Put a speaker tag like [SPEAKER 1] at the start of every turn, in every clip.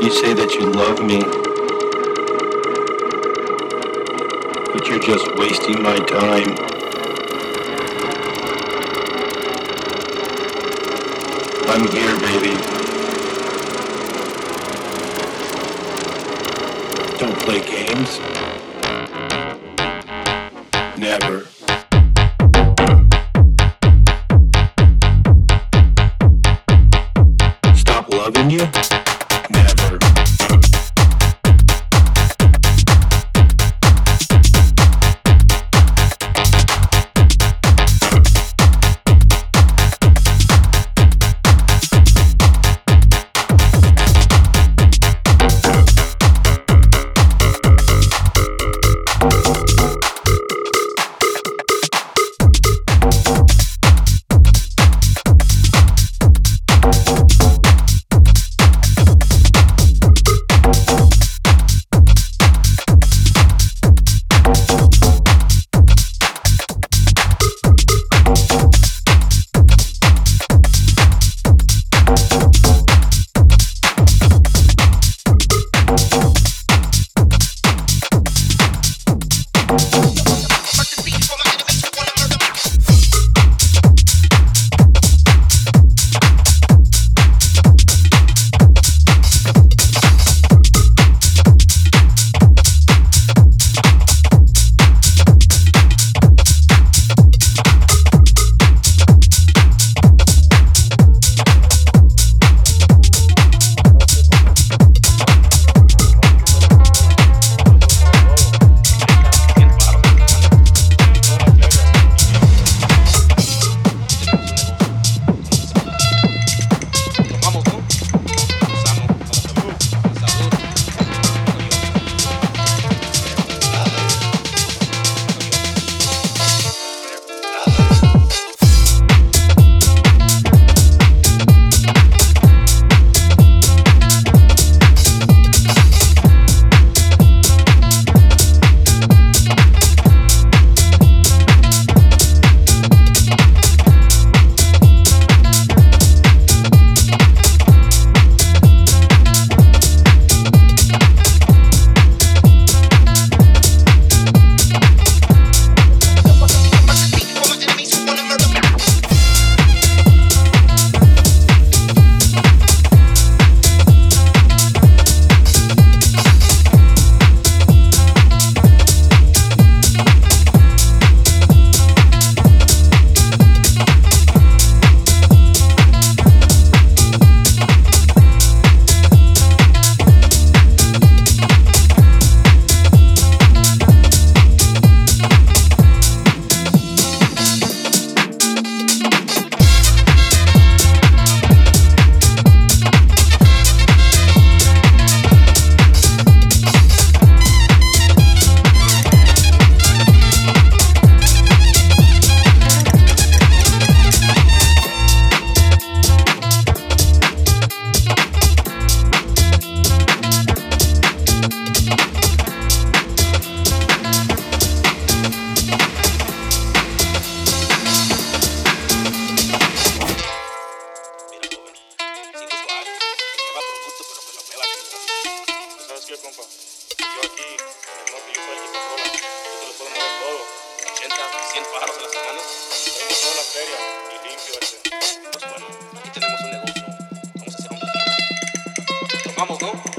[SPEAKER 1] You say
[SPEAKER 2] that you
[SPEAKER 3] love me, but you're just wasting my time. I'm here, baby. Don't play games. Never.
[SPEAKER 4] Vamos, vamos.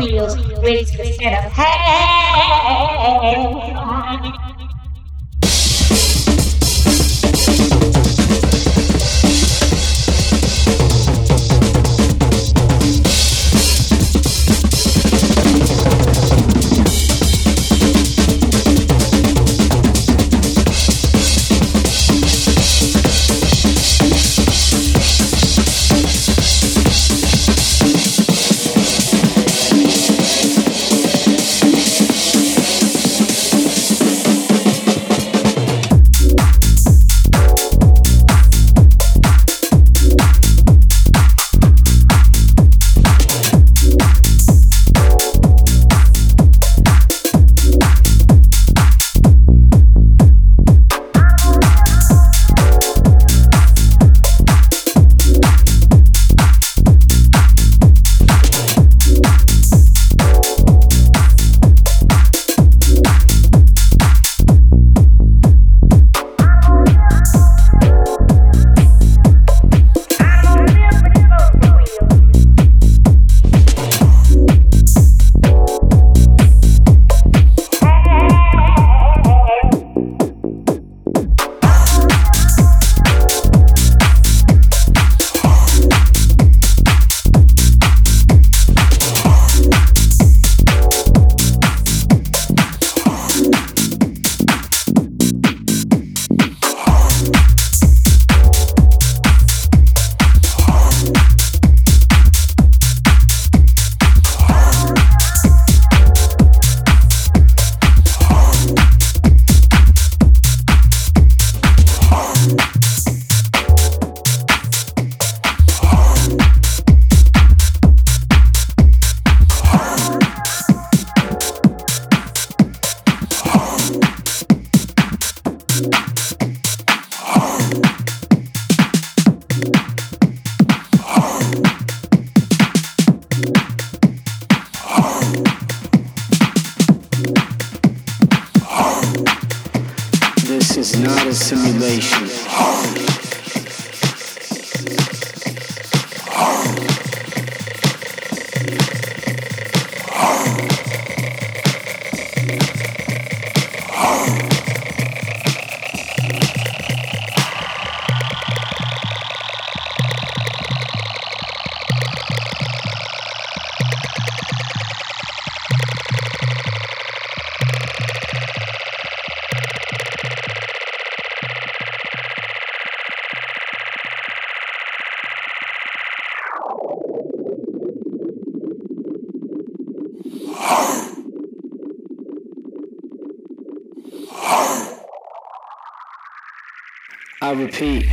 [SPEAKER 5] Wheels, ready to set up. Hey.
[SPEAKER 6] I repeat,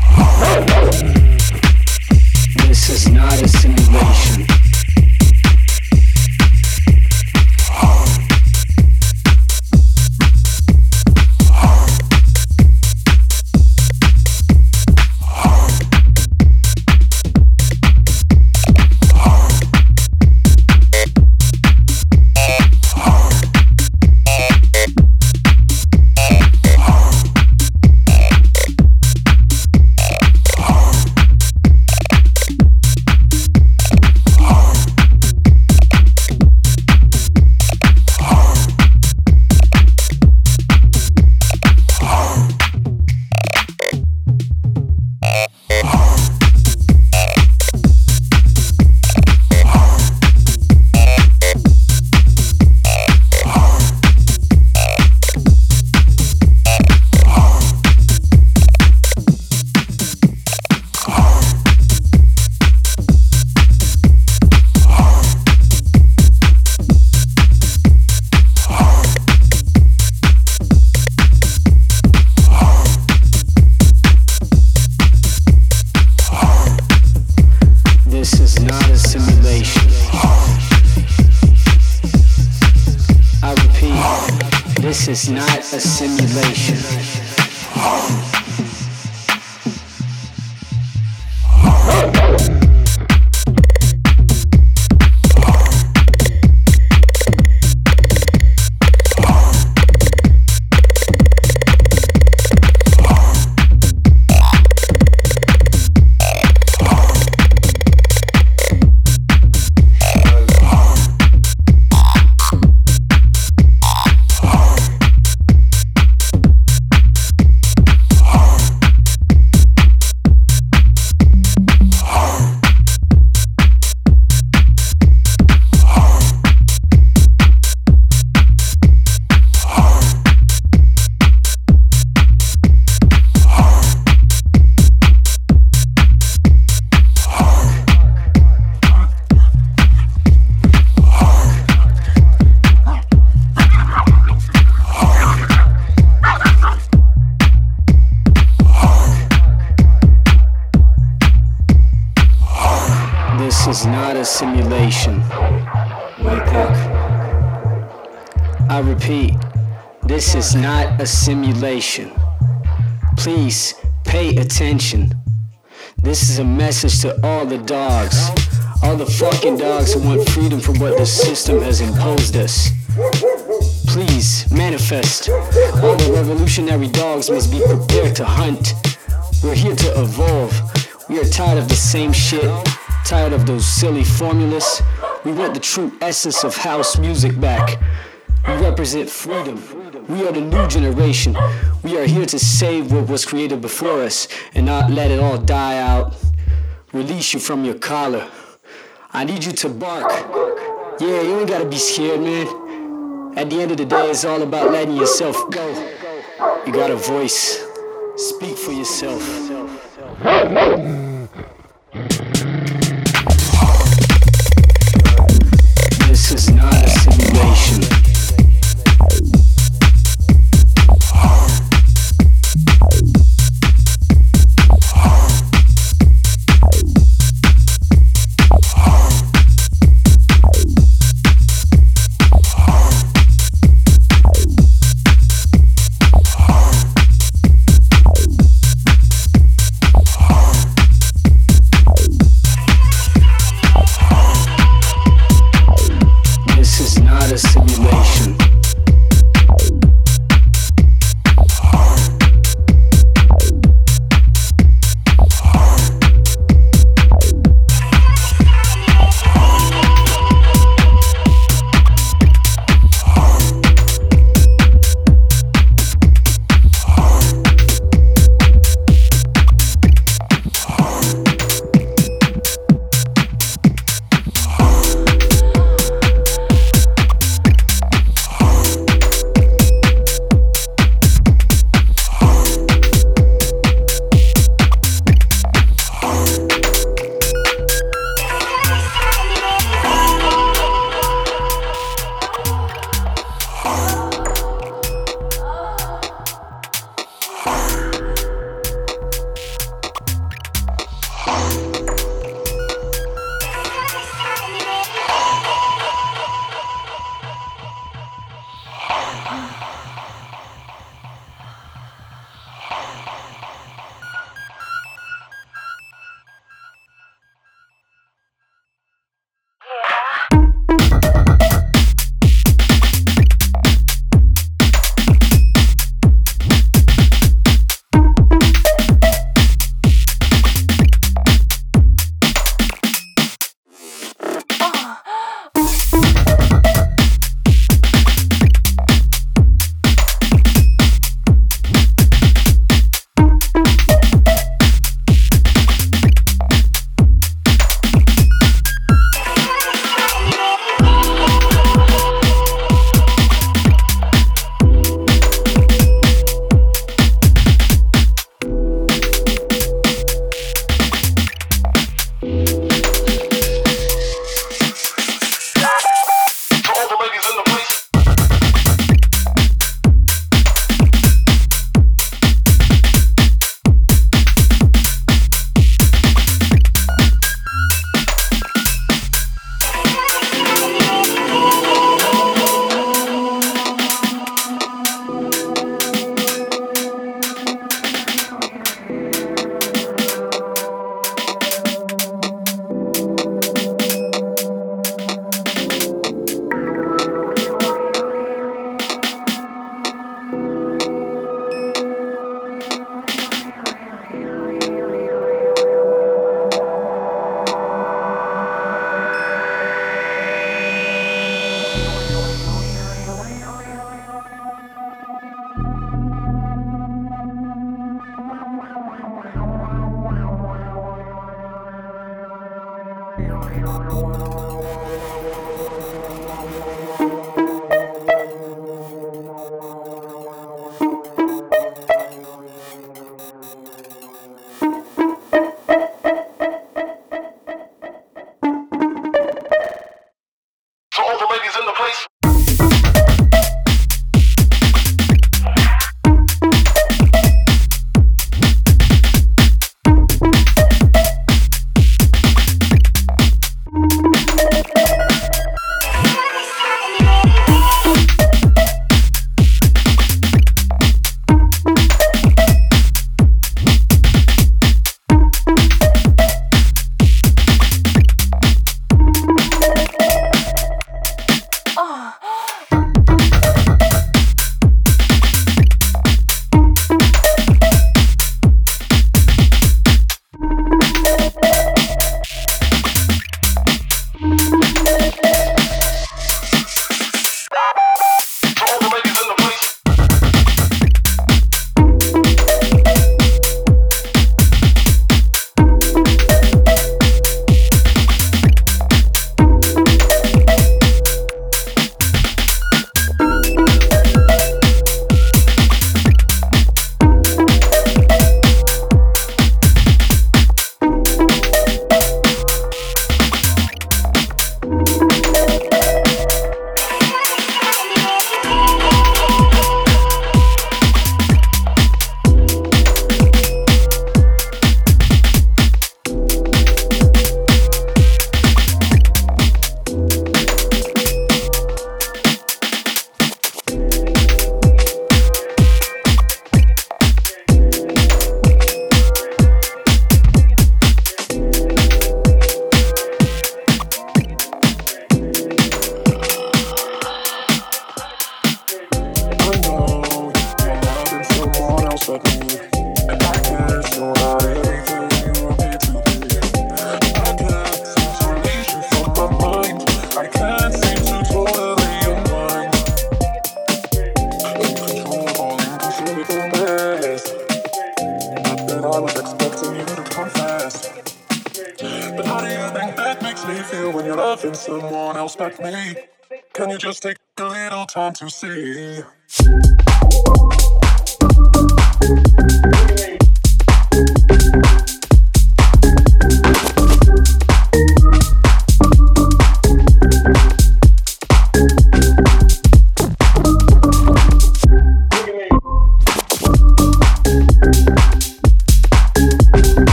[SPEAKER 6] Please pay attention. This is a message to all the dogs. All the fucking dogs who want freedom from what the system has imposed us. Please manifest. All the revolutionary dogs must be prepared to hunt. We're here to evolve. We are tired of the same shit. Tired of those silly formulas. We want the true essence of house music back. We represent freedom. We are the new generation. We are here to save what was created before us and not let it all die out. Release you from your collar. I need you to bark. Yeah, you ain't gotta be scared, man. At the end of the day, it's all about letting yourself go. You got a voice. Speak for yourself. This is not a simulation.
[SPEAKER 7] To see?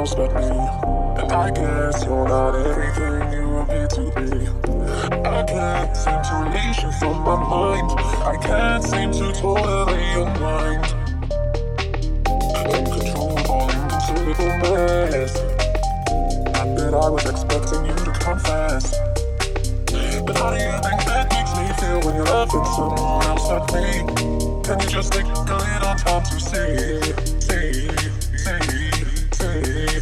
[SPEAKER 7] Else but me. And I guess you're not everything you appear to be. I can't seem to release you from my mind. I can't seem to totally unwind. Uncontrollable, inconsolable mess. Not that I was expecting you to confess. But how do you think that makes me feel when you're loving someone else but me? Can you just take a little time to see, see, see, see,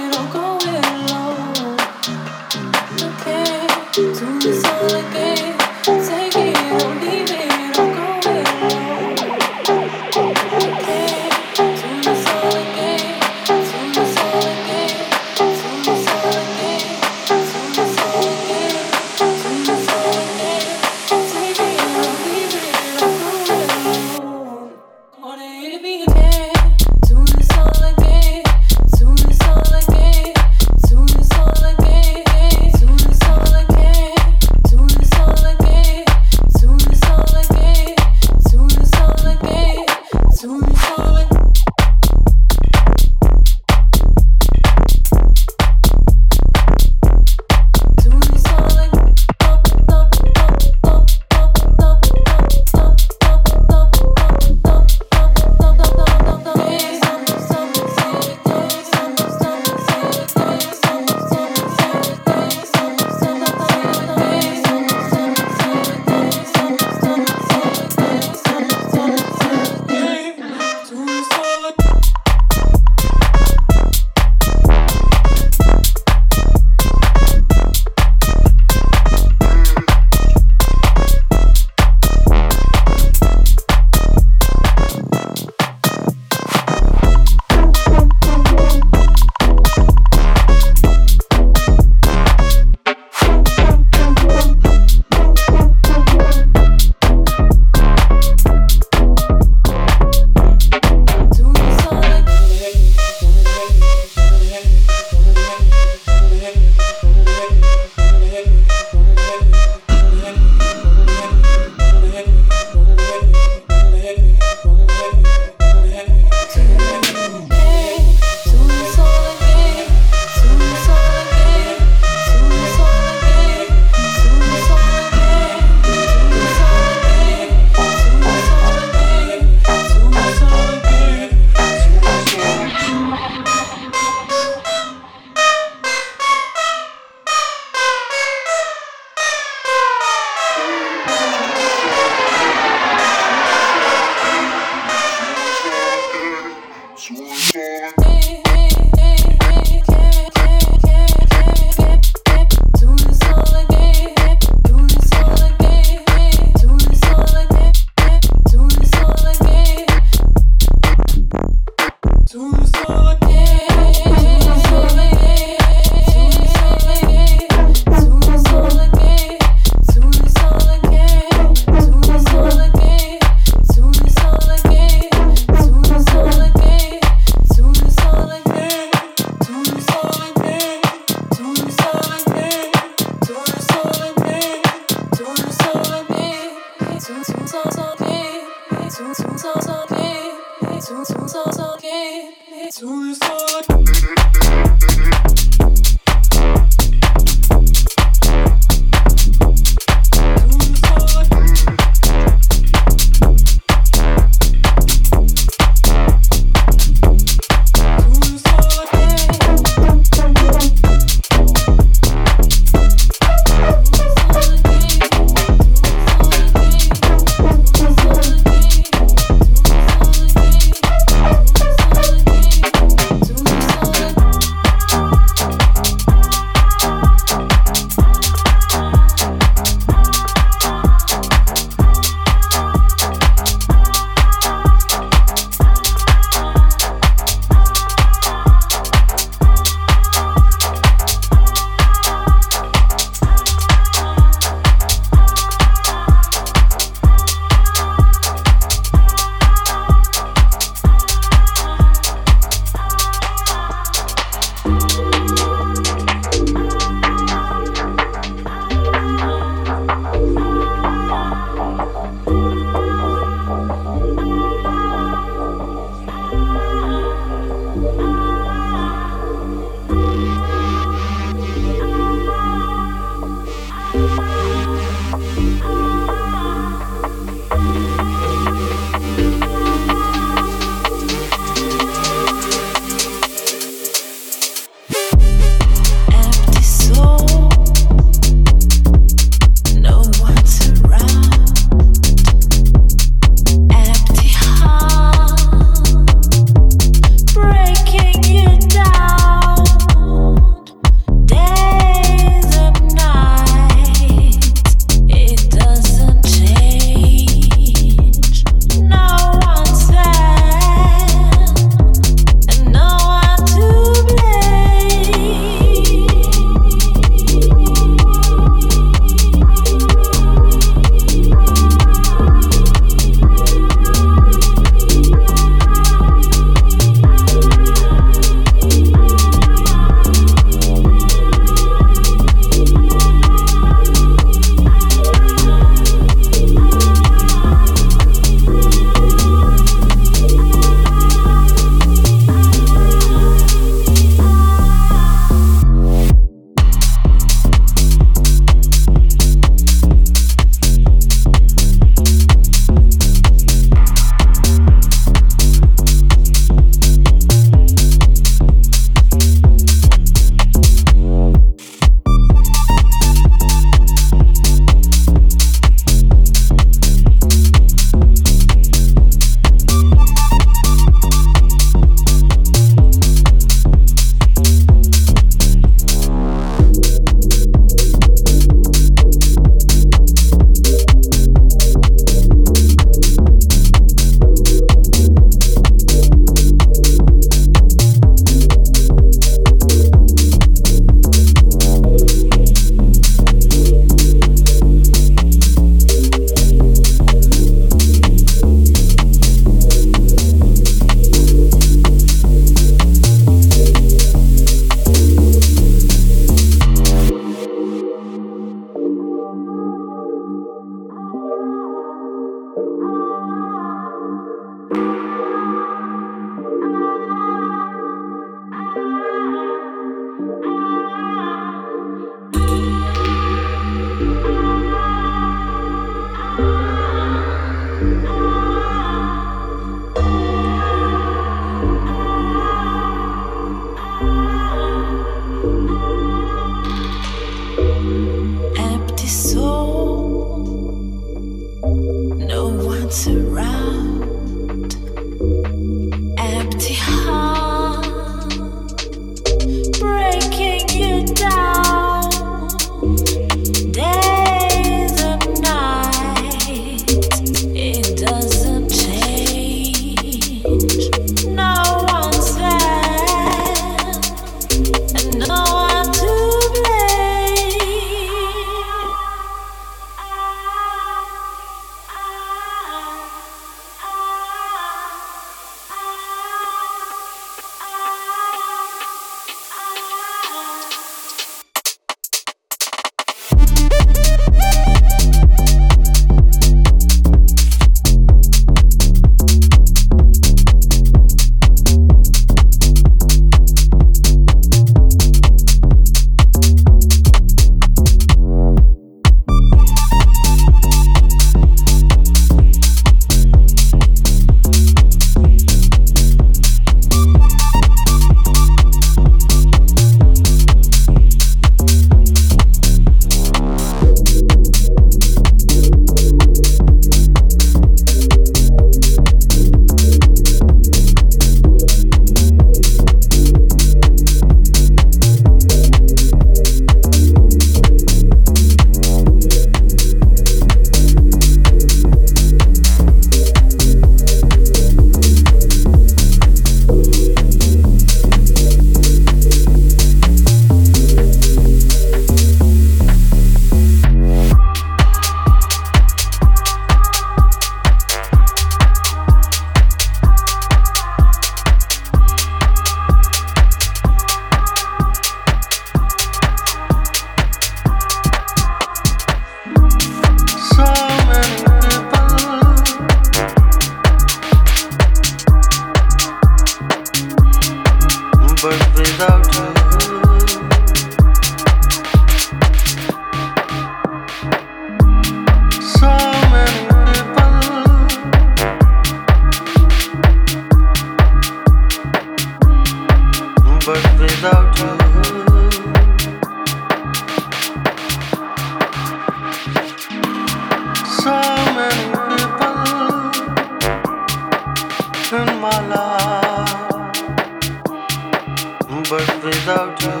[SPEAKER 8] so true.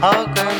[SPEAKER 8] How can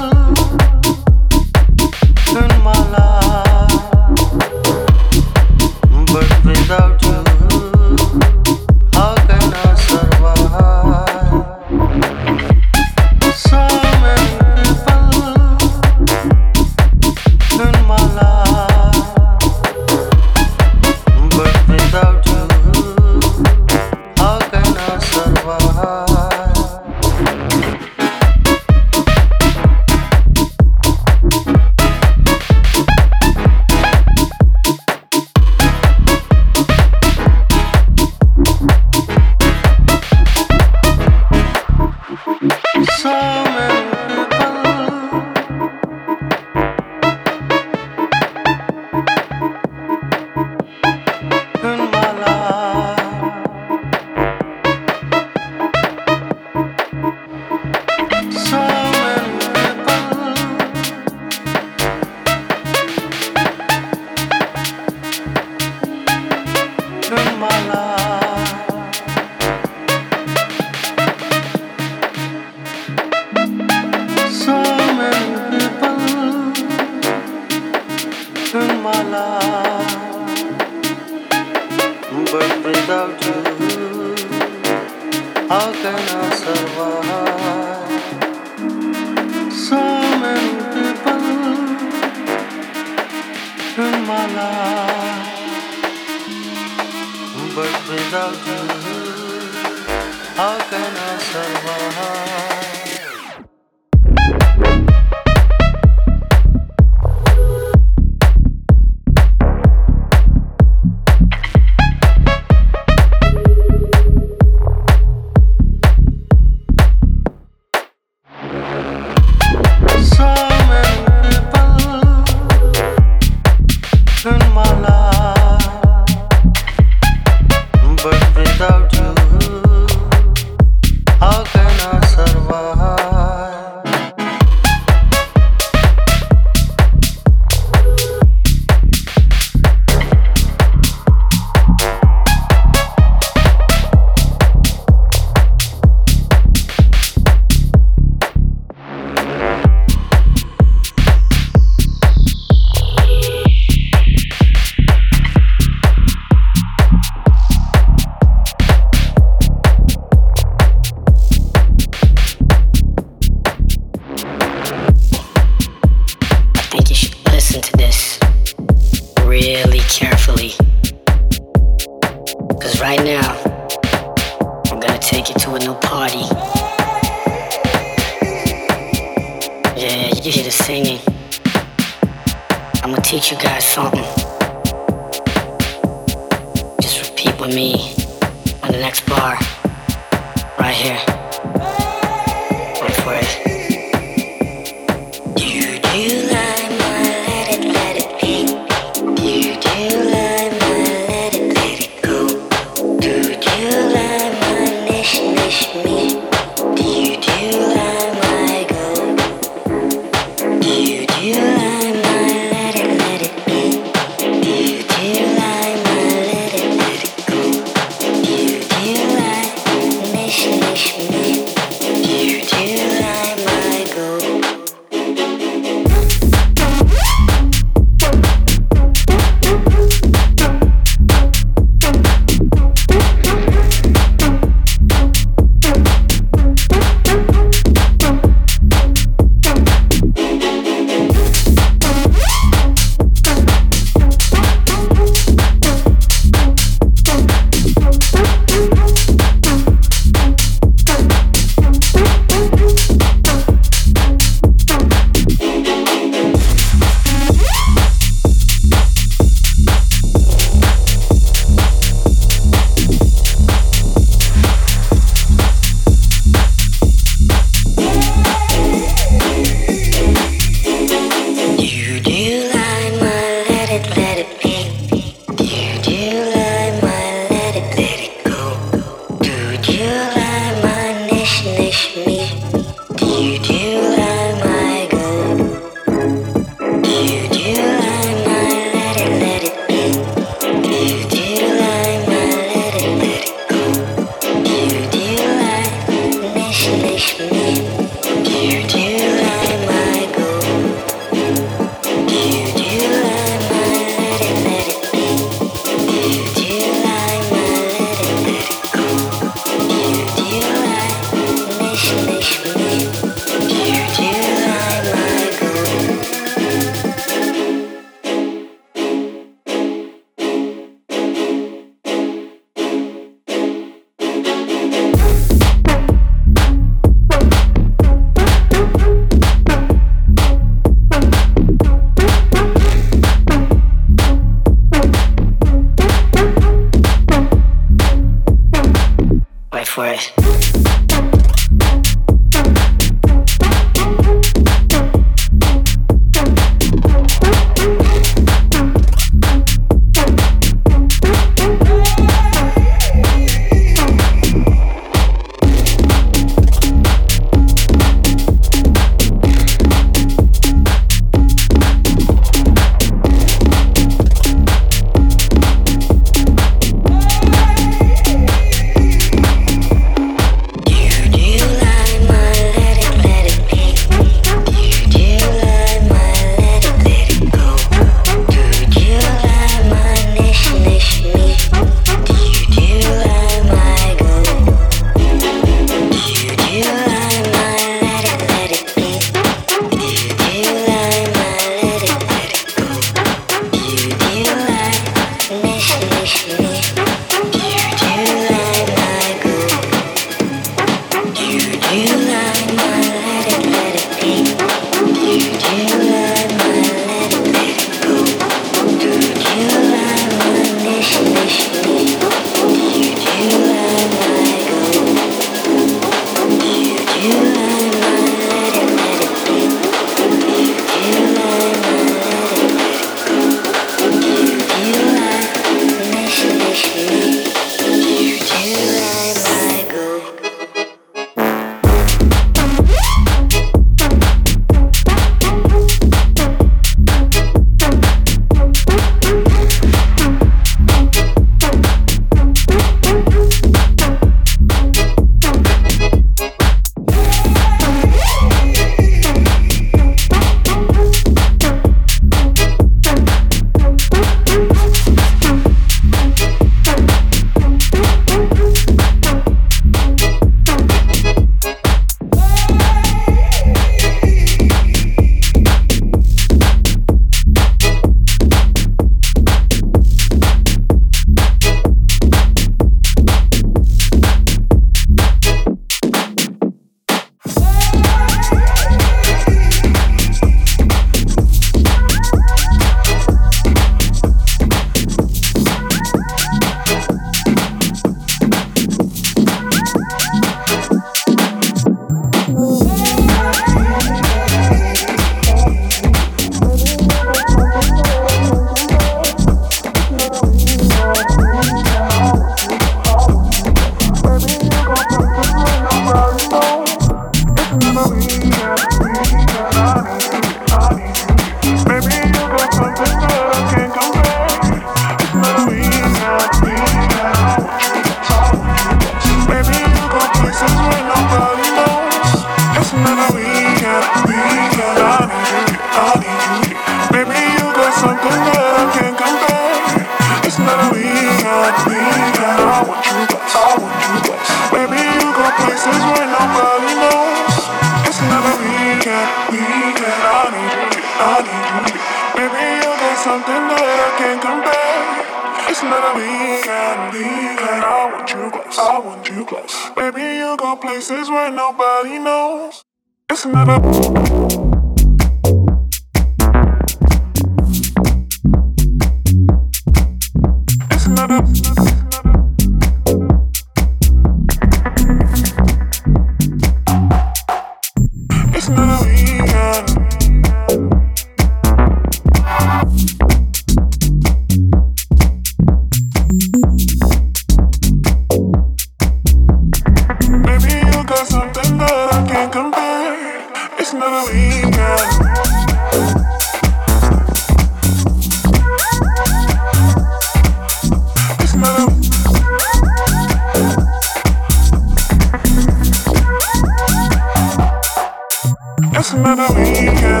[SPEAKER 8] Doesn't. I
[SPEAKER 7] need you,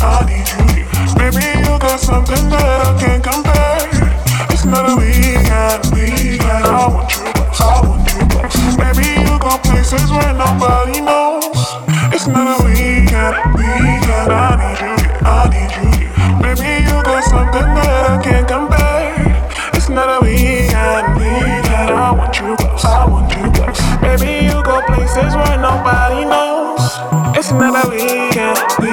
[SPEAKER 7] I need you. Maybe you got something that I can't compare. It's not a weekend, weekend. I want you, I want you. baby. We weekend.